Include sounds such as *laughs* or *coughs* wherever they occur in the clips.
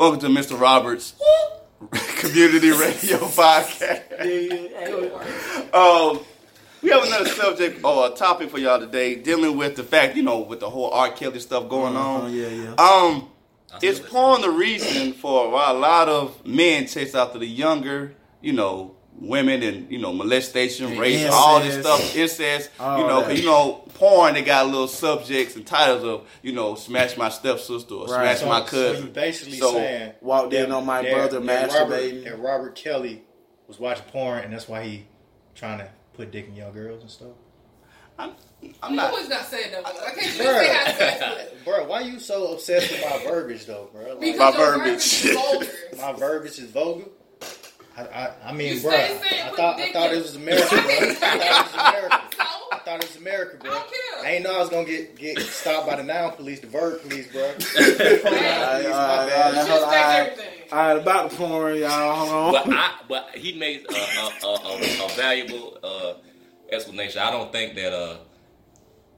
Welcome to Mr. Roberts *laughs* Community Radio *laughs* Podcast. Um, we have another subject or a topic for y'all today, dealing with the fact, you know, with the whole R. Kelly stuff going Uh-huh, on. yeah, yeah. Um, is porn the reason for why a lot of men chase after the younger, you know, women and you know molestation, And rape, all this stuff, incest. All you know, that. 'cause you know, porn they got little subjects and titles of you know, smash my stepsister or Right. smash So- my So cousin. you basically So, saying walked in on my that- brother that masturbating. Robert, and Robert Kelly was watching porn, and that's why he trying to put dick in young girls and stuff. I'm, I'm not. always not saying that. I can't just Bruh. say how sex. *laughs* Bro, why you so obsessed with my verbiage though, bro? Like, Because My verbiage. verbiage is my verbiage is vulgar. I, I, I mean, You bro, stay saying I thought I thought it was America, bro. I thought it was *laughs* America. So? I thought it was America, bro. I don't care. I ain't know I was gonna get get stopped by the noun police, the verb police, bro. *laughs* All Police, right, my all bad. right, You all should right, respect all right. everything. All right, about the porn, y'all. Hold *laughs* but. I, but he made a, a, a, a, a valuable uh, explanation. I don't think that. Uh,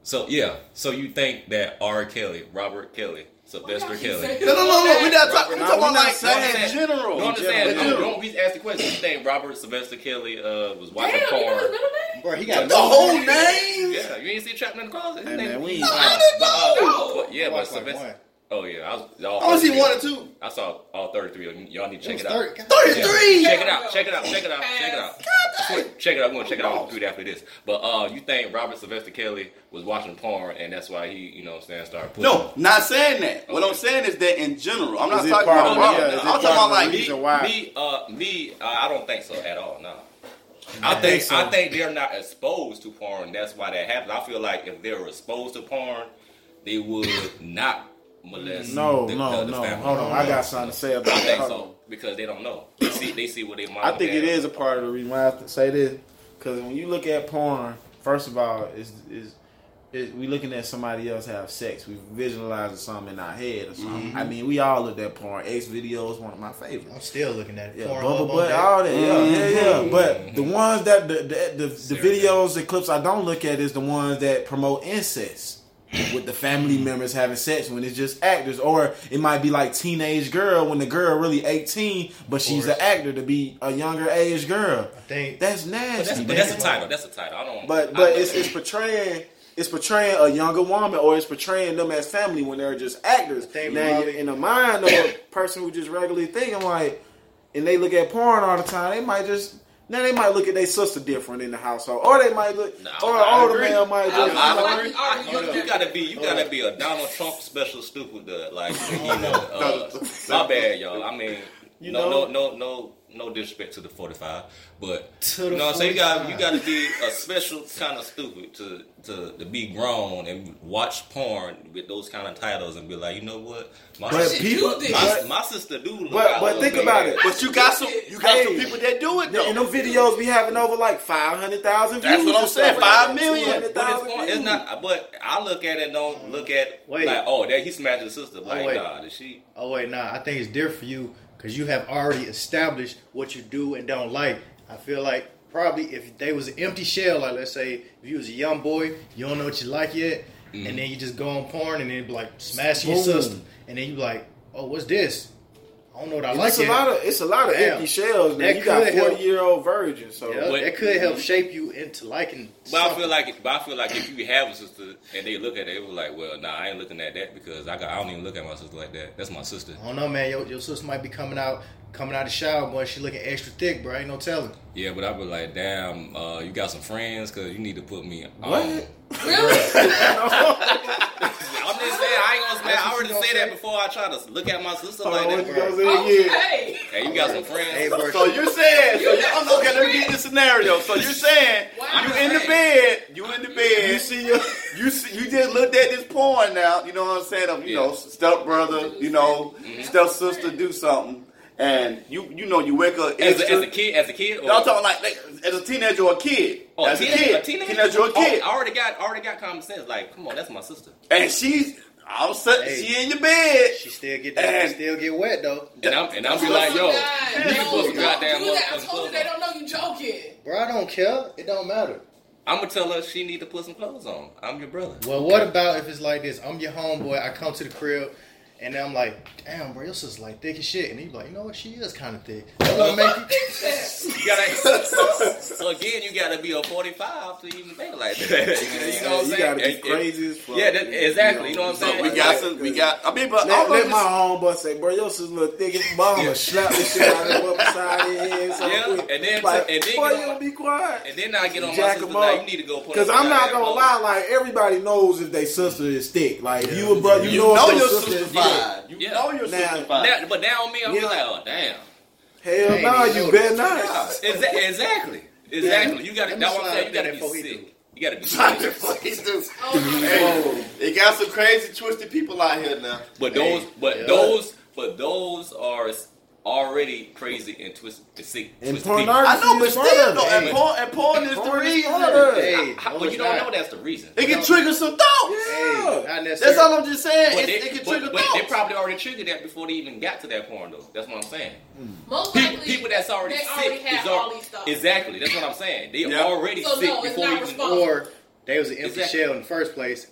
so yeah, so you think that R. Kelly, Robert Kelly, Sylvester Why y'all keep Kelly. No, no, no, no. We're not talking. We're talking about not like saying in general. No, I'm just saying. In No, don't be asking questions. You think Robert Sylvester Kelly uh, was watching Damn, you know his porn? middle name? Bro, he got The whole name. Yeah, you ain't see Trapped in the Closet. Hey, man, we ain't- But, I didn't know. but- yeah, I but Sylvester. One. Oh yeah, I was. All I want to see one or two. I saw all 33. Y'all need to check It it out. 30. God Thirty-three. Check it out. Check it out. Check it out. Check it out. Check it out. We're gonna check it out through after this. But uh, you think Robert Sylvester Kelly was watching porn, and that's why he, you know, what I'm saying, started pushing. No, not saying that. What I'm saying is that in general, I'm not Is it talking part about of- Robert. yeah, is it I'm part talking of about the like reason me, why? me, uh, me, uh, I don't think so at all. No. I I think think so. I think they're not exposed to porn. That's why that happens. I feel like if they were exposed to porn, they would not molest. No, the, no, the, the no. family. Hold on, I got something to say about I that. think so because they don't know. They see they see what they mom. I think and it dad is a part of the reason why I have to say this because when you look at porn, first of all, is is it, we looking at somebody else have sex. We visualizing something in our head or something. Mm-hmm. I mean, we all look at porn. X videos, one of my favorites. I'm still looking at it. Yeah, Porn bubble butt, all that. Yeah, yeah, yeah. Mm-hmm. But the ones that the the, the, the videos, the clips I don't look at is the ones that promote incest. With the family members having sex when it's just actors, or it might be like teenage girl when the girl really eighteen, but she's an actor to be a younger age girl. I think That's But nasty. that's, but that's a title. That's a title. I don't. But I but look it's it's portraying it's portraying a younger woman or it's portraying them as family when they're just actors. think Now Bobby- in the mind of a person who just regularly thinking like, and they look at porn all the time, they might just now they might look at their sister different in the household, or they might look, No, or I an older agree. man might I, just. I, you know, I, agree. I, you, you gotta be you gotta be a Donald Trump special stupid to like you know uh, *laughs* my bad y'all I mean You no know? no no no no disrespect to the forty five but To you know what I'm saying you got you got to be a special kind of stupid to to to be grown and watch porn with those kind of titles and be like you know what my But sister, people, my, but, my sister do look But- but think little about it. But you got some. You got some people that do it though. and them videos be having over like five hundred thousand views. That's what I'm saying, stuff like five that. million. 200,000 But it's, it's not. But I look at it. Don't look at Wait. like oh that he smashed his sister. Oh, like wait. nah, did she? Oh wait, nah. I think it's different for you because you have already established what you do and don't like. I feel like probably if they was an empty shell, like let's say if you was a young boy, you don't know what you like yet, Mm-hmm. and then you just go on porn and then like smashing your sister, and then you like, oh, what's this? I don't know what I like It's a lot of it's a lot of Damn. empty shells. Man. That You got could help. forty year old virgins. So yeah, But- that could help shape you into liking. But I feel like, but I feel like if you have a sister and they look at it, it was like, well, nah, I ain't looking at that because I got, I don't even look at my sister like that. That's my sister. I don't know, man. Your, your sister might be coming out, coming out of the shower, boy. She looking extra thick, bro. Ain't no telling. Yeah, but I be like, damn, uh, you got some friends because you need to put me. On. what? Really? *laughs* I'm saying, I ain't gonna. Man, I already you gonna said that before I try to look at my sister Hold like that. what you gonna say? Okay. Hey, you got some friends. Hey. So you're saying, so you, I'm okay. Let me get the scenario. So you're saying, Wow. you in the bed, you in the bed, You see your you see, you just looked at this porn now. You know what I'm saying? Of you Yeah. know, step brother, you know, mm-hmm. step sister do something, and you you know you wake up as, a, as a kid, as a kid, or, I'm talking like, like as a teenager or a kid. oh, as teenager, a kid, a teenager, teenager or a oh, kid, Oh, I already got, already got common sense. Like, come on, that's my sister. and she's all of a sudden Hey. she in your bed. She still get that. And- still get wet though. And I'm, and I'm be like, yo, God. you need to put some don't goddamn do that. I told you they don't know you joking. Bro, I don't care. It don't matter. I'm gonna tell her she need to put some clothes on. I'm your brother. Well, what about if it's like this? I'm your homeboy. I come to the crib, and then I'm like, damn, bro, your sister's like thick as shit. And he's like, you know what? She is kind of thick. *laughs* That's what make you. *laughs* you gotta, so again, you gotta be a 45 to even think like that. *laughs* you know what I'm saying? You gotta be crazy as fuck. Yeah, that, exactly. You know, what I'm saying? We got some. We got. I mean, but let, let just, my homeboy say, bro, your sister's little thick as mama. Yeah. Slap the shit out of him beside his head. So yeah, quick. and then like, and then boy, you be quiet. And then I get on Jack my sister like, you need to go. Because I'm not gonna lie, like everybody knows if their sister is thick. Like you a brother, you know if your sister's. 65. You yeah. know you're now, 65. Now, but now me, I'm yeah. like, oh, damn. Hell no, you better not. Exactly. Exactly. exactly. You got to, that's what I'm saying. You got to be sick. Do. You gotta be serious. *laughs* Oh, hey, it got some crazy twisted people out here now. But those, but yeah. those, but those are already crazy and twisted, and sick, And twisted people. pornography I know, but still, though, it. and porn, and porn is the Porn is reason. part. Hey, How- no, well, you don't not. know that's the reason. It can trigger some thoughts. Hey, That's all I'm just saying. It, they, it can but, trigger but they probably already triggered that before they even got to that porn, though. That's what I'm saying. Hmm. Most People, likely, people that's already they sick already have is all these thoughts. exactly. That's what I'm saying. They Yeah. already So sick no, before even. Or they was an empty Exactly. shell in the first place.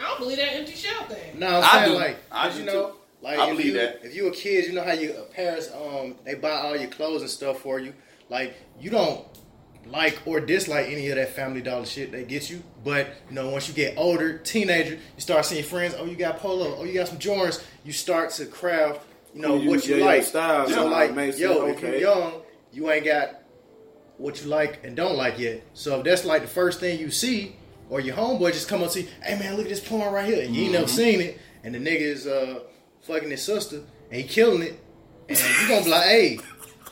I don't believe that empty shell thing. No, I'm I saying do. like, I 'cause do you know, too. Like I if believe you, that. If you a kid, you know how your parents um they buy all your clothes and stuff for you. Like you don't like or dislike any of that Family Dollar shit they get you, but you know once you get older, teenager, you start seeing friends. Oh, you got polo. Oh, you got some Jordans. You start to craft. You know you- what you yeah, like. style, so so like, yo, it if you're young, you ain't got what you like and don't like yet. So if that's like the first thing you see, or your homeboy just come up to you, hey man, look at this porn right here, and you ain't never Mm-hmm. seen it, and the nigga is uh fucking his sister and he killing it, and you gonna be like, hey,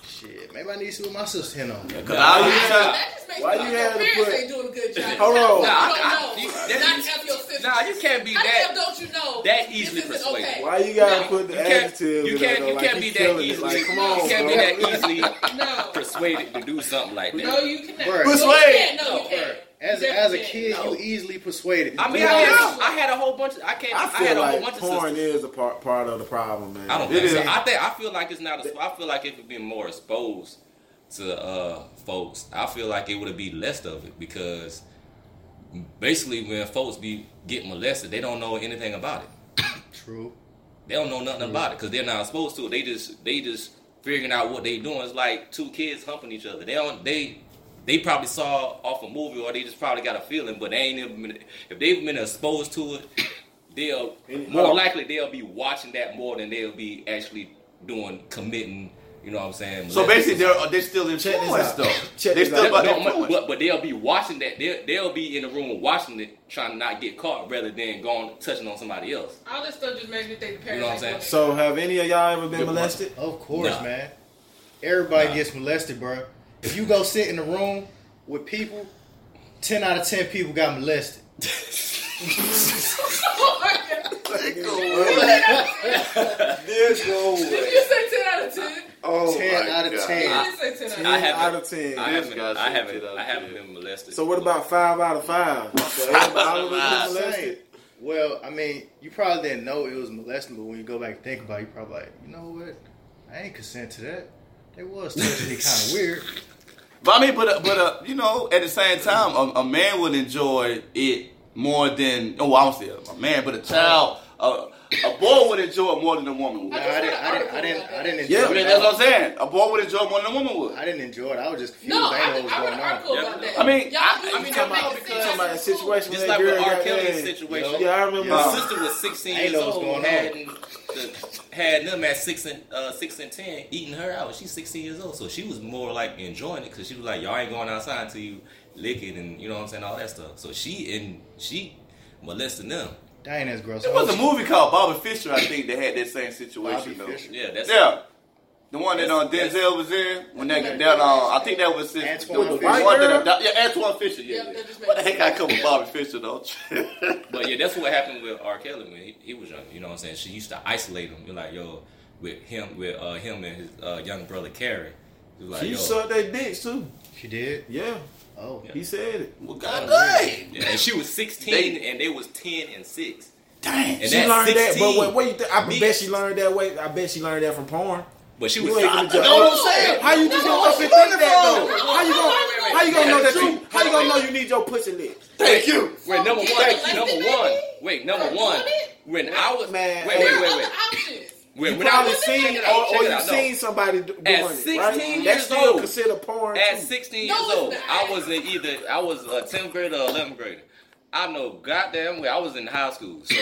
shit, maybe I need to see what my sister hitting on. Cause all you Nah, try- That just makes Why me you think had your to parents put- ain't doing a good job. Hold on. Nah, don't I- know. you- Not that- have your sister. Nah, you can't be How that- hell don't you know? that easily persuaded. Okay. Why you gotta No. put the You can't, adjective? you can't, you like can't be that killing easily. Like, come on, you can't be that easily *laughs* No. persuaded to do something like that. No, you cannot. Bruh. No, you Persuade. can't. No, you can't. As, You as a kid, can't. you easily persuaded. I mean, I know, had, I had a whole bunch. Of, I can't. I I, feel had a whole like bunch of porn sisters. is a part part of the problem, man. I don't It think so. I think I feel like it's not. A, I feel like if it been more exposed to uh, folks, I feel like it would have been less of it because basically when folks be getting molested, they don't know anything about it. *coughs* True. They don't know nothing about it because they're not supposed to. They just they just figuring out what they doing. It's like two kids humping each other. They don't they they probably saw off a movie or they just probably got a feeling, but they ain't even been, if they've been exposed to it, they'll more likely they'll be watching that more than they'll be actually doing committing. You know what I'm saying? So basically, they're they're still Check this influenced out. though. Check They're still out. about no, but, but they'll be watching that. They'll, they'll be in the room watching it, trying to not get caught, rather than going touching on somebody else. All this stuff just makes me think the parents. You know what I'm saying? So, have any of y'all ever been Good point. molested? Of course, Nah. man. Everybody Nah. gets molested, bro. If you go sit in a room with people, ten out of ten people got molested. This go Did you say ten out of ten? Oh, Ten my out of God. ten. I didn't say ten out of ten. haven't, out of ten. I haven't, guy's I haven't, I haven't been molested. So what about five out of five? *laughs* So everybody ever been Same. molested? Well, I mean, you probably didn't know it was molesting, but when you go back and think about it, you probably like, you know what? I ain't consent to that. It was touching me kind of weird. *laughs* But I mean, but uh, but uh, you know, at the same time, a, a man would enjoy it more than oh, I don't say a man, but a child, uh, a boy would enjoy it more than a woman would. Nah, I didn't. I didn't. I didn't. I didn't enjoy I mean, it. that's what I'm saying. A boy would enjoy it more than a woman would. I didn't enjoy it. I was just confused. No, I I, didn't know what I was read an going on. article Yeah, about that. I mean, Y'all I- do I mean, make that it might seem be like Talking about a situation Just like that with girl R. Kelly's yeah. situation. Yeah, I remember. My sister was 16 years know what's old. going on. Had, the, had them at six and uh, six and ten, eating her out. She's 16 years old, so she was more like enjoying it because she was like, "Y'all ain't going outside until you lick it," and you know what I'm saying, all that stuff. So she and she molesting them. That ain't as gross. There was a movie called Bobby Fischer, I think, that had that same situation. Bobby though. Fischer. Yeah, that's Yeah, the one that uh, Denzel was in when that that uh, I think that was his, Antwone the, the Fisher. one that uh, yeah Antwone Fisher. Yeah, Yep, yeah. that just What the made heck I come with Bobby Fischer though? *laughs* But yeah, that's what happened with R. Kelly when he, he was young. You know what I'm saying? She used to isolate him. You're like, yo, with him, with uh, him and his uh, young brother Carey. He was like, She yo, sucked their dicks too. She did. Yeah, Oh, yeah. he said it. Well, God damn! Yeah, and she was 16, they, and they was 10 and 6. Dang, and she learned 16, that. But what, you think? I me. bet she learned that way. I bet she learned that from porn. But she was. You know what I'm saying? How you just no, gonna up think that though? How you gonna? How you gonna know that you? How you gonna know you need your pussy lips? Thank you. Wait, number one. Number one. Wait, number one. When I was man. Wait, wait, wait, wait. When, you probably I or, or you seen somebody doing at 16 it, right? Years That's still old, considered porn. At 16 years no, old, not. I was in either I was a 10th grader or 11th grader. I know goddamn well I was in high school, so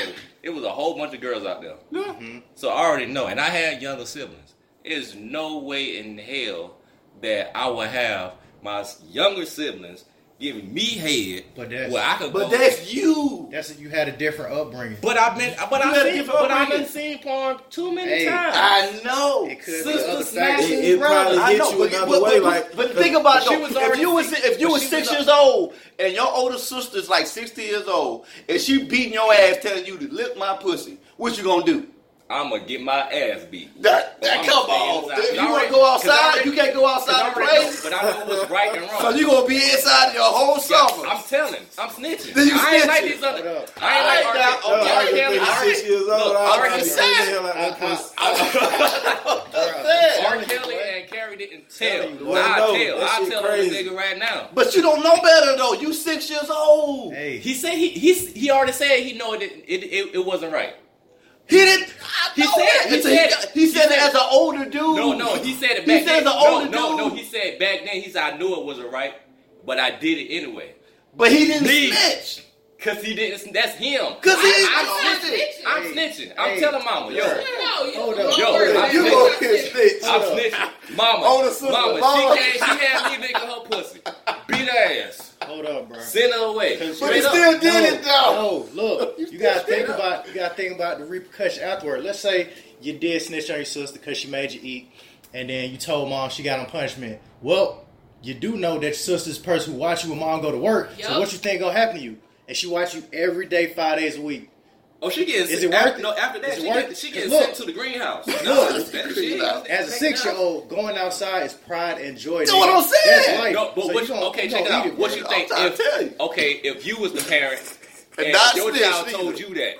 it was a whole bunch of girls out there. Mm-hmm. So I already know, and I had younger siblings. There's no way in hell that I would have my younger siblings giving me head. But that's I could But go, that's you. That's you had a different upbringing. But I've been, but I've seen, but I've been seeing porn too many hey, times. I know. Sister smashing it, it probably hit know, you but, another but, way. But, like, but think about it. Though, if you was if you six years old and your older sister's like sixty years old and she beating your ass, telling you to lick my pussy, what you gonna do? I'm gonna get my ass beat. That, that come on, if you wanna go outside, already, you can't go outside way, but I know what's right and wrong. So you gonna be inside your whole summer? I'm telling. I'm snitching. Then you I ain't like these other. I ain't like that. Okay. *laughs* yeah, R. Kelly. R. Kelly. R. Kelly and Carey didn't tell. Now I tell. I tell this nigga right now. But you don't know better though. You six years old. Hey, he said he he he already said he know it it it, it wasn't right. He didn't. He said, he, said, he, he said it as an older dude. No, no, he said it back he then. Said older no, no, dude. no, no. he said back then. He said I knew it was a right, but I did it anyway. But he didn't Leave. snitch. Cause he didn't. That's him. Cause he I, I'm, snitching. I'm snitching. Hey, I'm telling mama, yo, no, hold up, yo, you gonna snitch? I'm snitching, mama, mama, mama. She, came, she had me licking her pussy, beat her ass up, bro. Send it away. But he still did no, it though. No, look, you, you gotta think up. about you gotta think about the repercussion afterward. Let's say you did snitch on your sister because she made you eat, and then you told mom she got on punishment. Well, you do know that your sister's person who watched you when mom go to work. Yep. So what you think gonna happen to you? And she watch you every day, five days a week. Oh, she gets. is it worth it? No, after that, she, worth get, she getting look, sent to the greenhouse. No, look, as a six year old, going outside is pride and joy. That's what I'm saying. No, but so what, you, okay, check it out. It, what you think? I'm if, tell you. Okay, if you was the parent and, and your child either. told you that.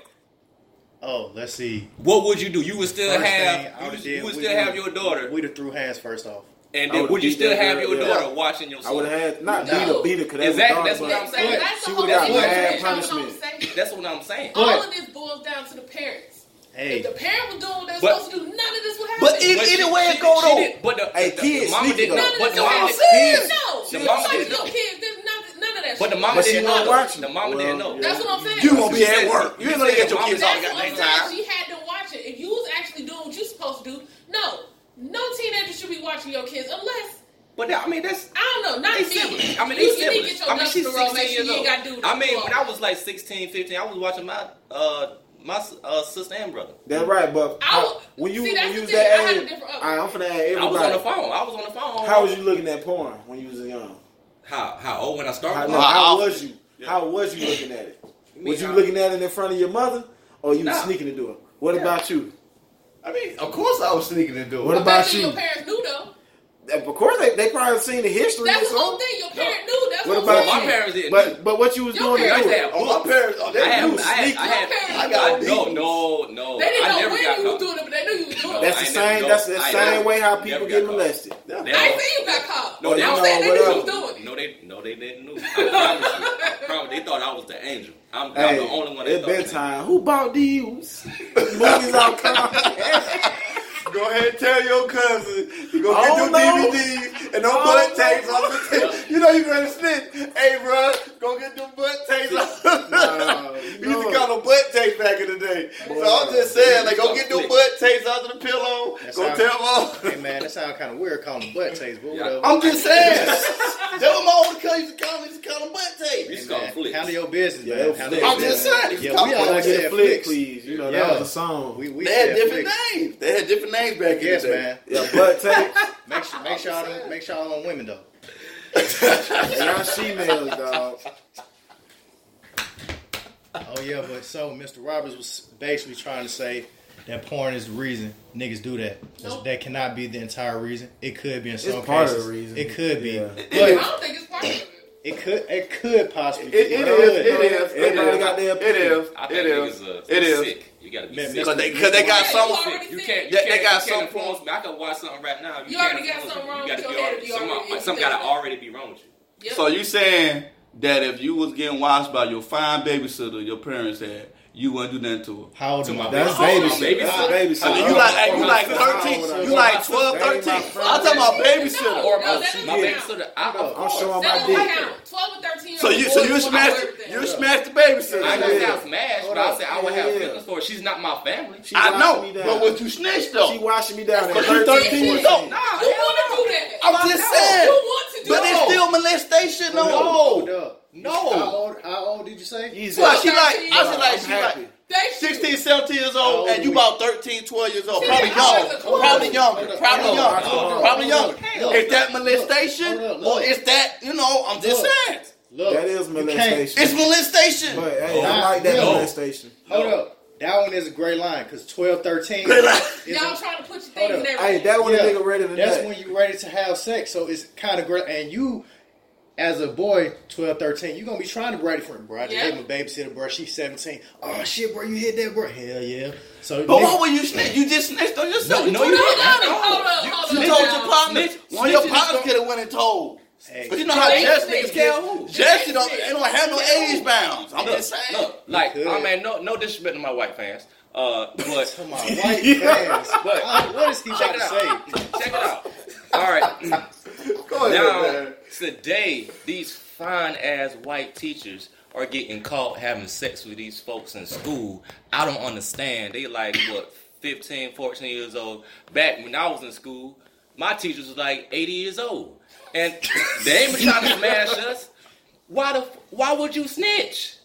Oh, let's see. What would you do? You would still first have you, would, you would still have your daughter. We'd have threw hands first off. And then would you still have your yeah. daughter watching your son? I would have had not no. beat her, beat her. Exactly. That's what I'm saying. That's she would have got bad punishment. That's what I'm saying. All of this boils down to the parents. Hey. If the parent was doing what they're supposed to do, none of this would happen. But, in but either way it go though, but the, hey, the, kids, the mama didn't of this. But the mama said no. The mama did no. Kids, none of that. But the mama but didn't know. Watching. The mama well, didn't know. That's what I'm saying. You won't be at work. You ain't gonna get your kids all goddamn time. She had to watch it. If you was actually doing what you supposed to do, no no teenager should be watching your kids unless. But that, I mean, that's I don't know, not me. I mean, they you, siblings. You need to get your I mean, she's 16 years old. I mean, when I was like 16, 15, I was watching my uh my uh, sister and brother. That's right, but I, when you see, when you was that age, I, I'm finna add everybody. I was on the phone. I was on the phone. How was you looking at porn when you was young? How how old when I started? How, no, how was you? Yeah. How was you looking at it? was you uh, looking at it in front of your mother, or you nah. sneaking to do it? What yeah. about you? I mean, of course I was sneaking into it. What about you? Your parents knew though. Of course, they, they probably seen the history. That's the whole thing. Your parents no. knew. That's what, what about my parents? did. but but what you was your doing? Parents, to do it. Oh, my parents. Oh, they I knew. Have, I, had, I, had, I got no, no, no. They didn't I know when you caught. was doing it, but they knew you was doing it. That's the same. That's the same way how people get molested. Yeah. I see you got caught. No, they don't say they knew you was doing. No, they no, they didn't know. *laughs* I'm, hey, I'm the only one. At bedtime, who bought these movies out? *laughs* go ahead and tell your cousin you go get your DVDs and don't put tapes on the table. *laughs* You know you gonna snitch. Hey, bro, Go get them butt tapes. nah, *laughs* you used to call them butt tapes back in the day. Boy, so I'm just saying, like, go get them butt tapes out of the pillow. That's go how, tell mom. Hey man, that sounds kind of weird calling them butt tapes, but yeah. I'm just saying. *laughs* that was my older cousin used to call me. Just call them butt tapes. You used to call. Handle your business, yeah, man. Handle I'm just saying. Yeah, we all like that flick, please. You know that was a song. We, we they had different names. They had different names back in the day. Yes, man. Yeah, butt tapes. Make sure, make sure, make sure all on women though y'all females, dog. Oh yeah, but so Mr. Roberts was basically trying to say that porn is the reason niggas do that. Nope. That cannot be the entire reason. It could be in some it's part cases. Of the reason. It could be. Yeah. But I don't think it's part of it. It could, it could possibly. It is. It is. It is. It is. It is. It is gotta be because they because they got something. You can't. They got some forms. I can watch something right now. You, you already got something wrong. You gotta be already. Some gotta already be wrong with you. So you saying that if you was getting watched by your fine babysitter your parents had, you wouldn't do nothing to her. How old To my That's baby- baby. That's babysitter. baby I mean, shit. you like, you like 13, you like 12, 13. I'm talking about No, babysitter. Or my, that my babysitter. I, of I'm showing my dick. Twelve and thirteen. So you, so you smashed, you smashed the babysitter. I ain't gonna say I Yeah. smashed, but I said I would have feelings for her. She's not my family. I know, me down. but was you snitched She washing me down at Because you 13, 13 years old. Nah, You want to do that? I'm just saying. You want to do But it's still molestation, Hold no. Up. No. How old, how old did you say? He's Well, a- she like, I said I'm like, she happy. like They 16, 17 years old, old and you oh. about 13, 12 years old. Probably young. was a twelve. Probably younger. Hold Probably hold younger. up, hold up, Probably hold younger. Is that molestation? Hold up, Or is that, you know, I'm just saying. Look, That is molestation. It's molestation. But hey, Nah, I like that no. molestation. Hold up. That one is a gray line because 12, 13. Gray line. Y'all a- trying to put your Hold things up. in Hey, that one Yeah, nigga ready to That's nut. when you're ready to have sex. So it's kind of great. And you, as a boy, 12, 13, you're going to be trying to be ready for it, bro. I just Yeah. gave my babysitter, bro. She's 17. Oh, shit, bro. You hit that, bro. Hell yeah. So, But nigga- why would you snitch? You just snitched on yourself. No, no, you you didn't. your partner. Hold up, You told your partner. Snitch- One of your snitching is partners could have went and told. Hey. But you know how They Jesse snitch. niggas can. Jesse don't, they don't have no age bounds. I'm Look, just saying. look, like. I mean, no, no disrespect to my white fans, uh, *laughs* but Come on, *laughs* white fans. But- Uh, what is he trying to say? Check it out. All right. *laughs* *laughs* Go Now, today, these fine ass white teachers are getting caught having sex with these folks in school. I don't understand. They like, what, 15, 14 years old. Back when I was in school, my teachers was like 80 years old. And *laughs* they ain't been trying to smash us. Why the why would you snitch?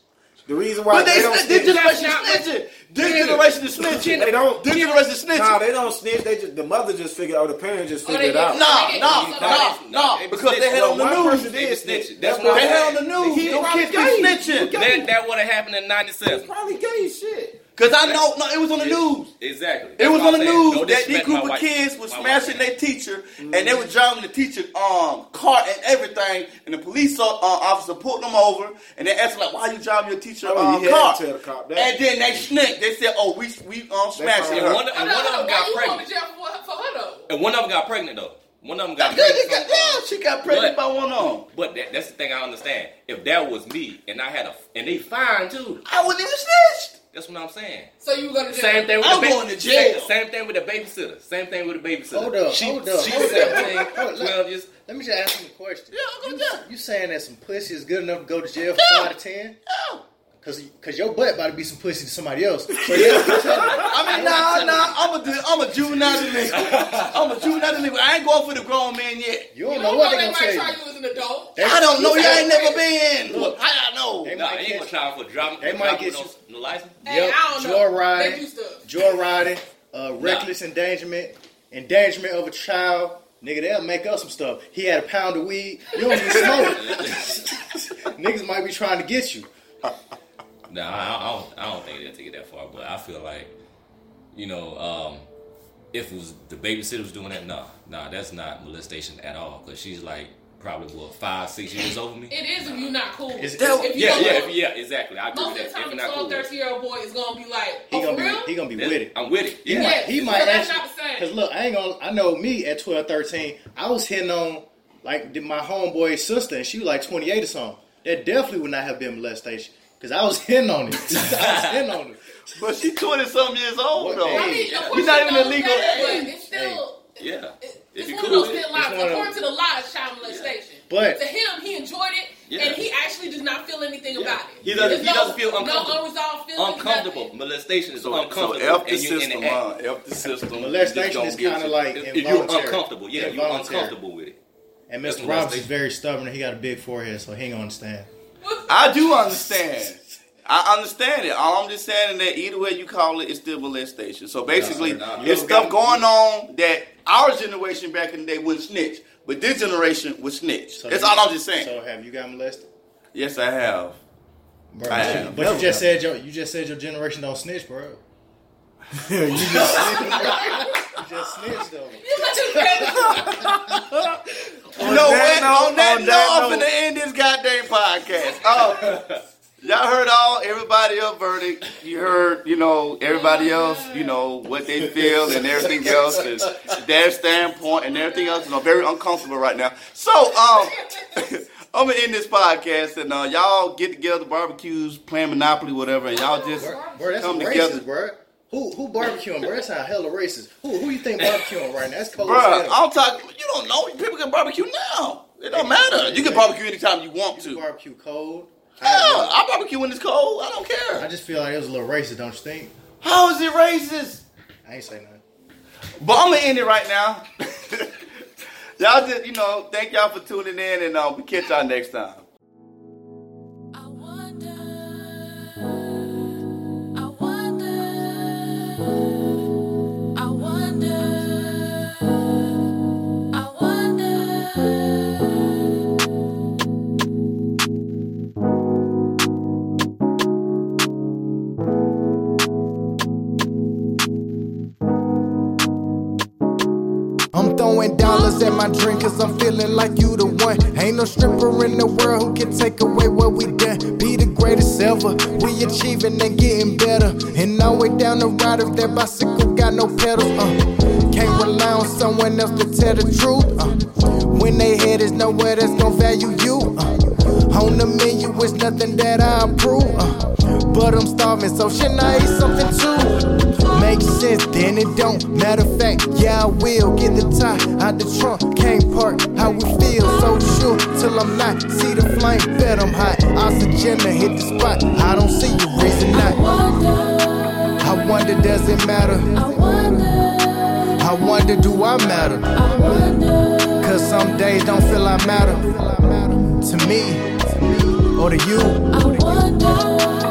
The reason why But they, they don't this snitch, generation That's not is snitching. This Nigga. generation is snitching. they don't. This generation is snitching. Nah, they don't snitch. They just the mother just figured, or the parents just Oh, figured they it out. get- Nah, They nah, nah, nah, because they snitch. had on the Well, one news. They did snitching. That's That's what They had on the news. He Them probably kids be gay. snitching. That, that would have happened in 97. probably gay shit. Cause I know, no, it was on the news. Exactly. It was on the saying. news No that these group of white- kids was smashing their teacher, and they were driving the teacher um car and everything, and the police uh, officer pulled them over, and they asked like, "Why you driving your teacher Oh, um, you car?" tell the cop that. And then they snitched. They said, "Oh, we we um smashed probably- her." And one, and one of them hold on. Why got pregnant. to jail for, for her though? And one of them got pregnant though. One of them got pregnant. they got- uh, yeah, she got pregnant but- by one of them. But that, that's the thing I understand. If that was me and I had a and they fine too, I wouldn't even snitch. That's what I'm saying. So you were going to jail? Same thing with I'm the ba- going to jail. Same, same thing with the babysitter. Same thing with the babysitter. Hold up, she, hold up, She's hold 17, up. 12 years. Let me just ask you a question. Yeah, I'll go to jail. You saying that some pussy is good enough to go to jail for Yeah. five to ten? Yeah. Cause, Cause your butt about to be some pussy to somebody else. So yeah, I'm telling you. I mean, nah, nah. I'm a, I'm a juvenile delinquent. I'm a juvenile delinquent. I ain't going for the grown man yet. you You don't don't know what they they gonna might tell try you. you as an adult. They- I don't know. you Y'all ain't never been. Look. How y'all know? They Nah, might he ain't catch gonna try for drama. They might get with no, no license. Hey, Yep, I don't know. joyriding. They joyriding, uh, reckless endangerment, endangerment of a child. Nigga, they'll make up some stuff. He had a pound of weed. You don't even smoke. *laughs* Niggas might be trying to get you. Nah, I, I don't. I don't think they'll take it that far. But I feel like, you know, um, if it was the babysitter was doing that, nah, nah, that's not molestation at all. Because she's like probably what five, six years over me. It is if you're not cool. Is- if you Yeah, yeah, know- yeah, exactly. I agree Most with of the that. time, If a not 12, cool with 13 year old boy is gonna be like, He "Oh, gonna for real?" be he gonna be it. with it. I'm with it. He Yeah. might he so might that's actually not the same. because look, I ain't gonna I know me at 12, 13, I was hitting on like my homeboy's sister and she was like 28 or something. That definitely would not have been molestation. Cause I was hitting on it. *laughs* I was *laughs* hitting on it. But she twenty something years old What- though. hey. I mean, of course You're not even knows illegal age. But it's still. Yeah. it- If It's you one cool of those with it. thin lines. It's of According to the law, it's child molestation. But- to him, he enjoyed it, Yeah. and he actually does not feel anything Yeah. about it. He doesn't- There's he no- doesn't feel No uncomfortable. unresolved feelings. Uncomfortable. nothing. Molestation is So, uncomfortable. so F the and you in system, the huh? F the system. Molestation is kinda like If, if you're uncomfortable, yeah, you're uncomfortable with it. And That's Mr. Roberts is very stubborn and he got a big forehead, so he ain't gonna understand. I do understand. I understand it. All I'm just saying is that either way you call it, it's still molestation. So basically, No, no, no. it's stuff going on that our generation back in the day wouldn't snitch, but this generation would snitch. So That's you- all I'm just saying. So have you got molested? yes, I have. Bro, I but have. but you just said your you just said your generation don't snitch, bro. *laughs* you just snitched, *laughs* bro. You just snitched though. *laughs* You know what? note- on that on note, I'm note- finna end this goddamn podcast. Oh, y'all heard all everybody else verdict. You heard, you know, everybody else, you know, what they feel and everything else is their standpoint and everything else. And I'm very uncomfortable right now. So, um, *laughs* I'm gonna end this podcast and uh, y'all get together, barbecues, playing Monopoly, whatever, and y'all just Bro, bro, that's come racist, together. bro. Who who barbecuing, bro? That sound hella racist. Who who you think barbecuing right now? That's cold. Hell. I'm talking. You don't know. People can barbecue now. It don't matter. You can barbecue anytime you want You to. barbecue cold. Yeah, I barbecue when it's cold. I don't care. I just feel like it was a little racist, don't you think? How is it racist? I ain't say nothing. But I'm gonna end it right now. *laughs* y'all just, you know, thank y'all for tuning in, and uh, we catch y'all next time. Like you the one. Ain't no stripper in the world who can take away what we done. Be the greatest ever. We achieving and getting better. And all way down the ride if that bicycle got no pedals. Uh. Can't rely on someone else to tell the truth. Uh. When they head is nowhere that's gonna value you. Uh. On the menu is nothing that I approve. Uh. But I'm starving, so shouldn't I eat something too? Makes sense, then it don't. Matter of fact, yeah, I will get the tie out the trunk. Can't park, how we feel, so sure till I'm not. See the flame, bet I'm hot. Oxygen to hit the spot. I don't see a reason not. I wonder, I wonder, does it matter? I wonder, I wonder, do I matter? I wonder. Cause some days don't feel I matter. To me, or to you. I wonder,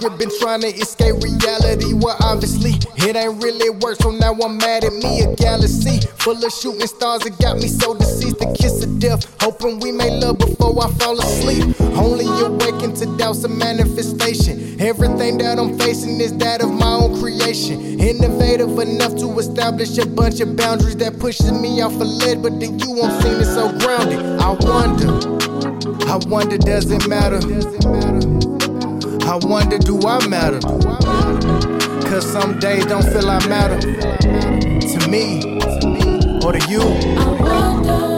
secret been trying to escape reality. Well, obviously, it ain't really work, so now I'm mad at me. A galaxy full of shooting stars that got me so deceased. The kiss of death, hoping we may love before I fall asleep. Only awaken to doubts of manifestation. Everything that I'm facing is that of my own creation. Innovative enough to establish a bunch of boundaries that pushes me off a lid, but then you won't seem it so grounded. I wonder, I wonder, does it matter? I wonder, do I matter? Cause some days don't feel I matter to me or to you.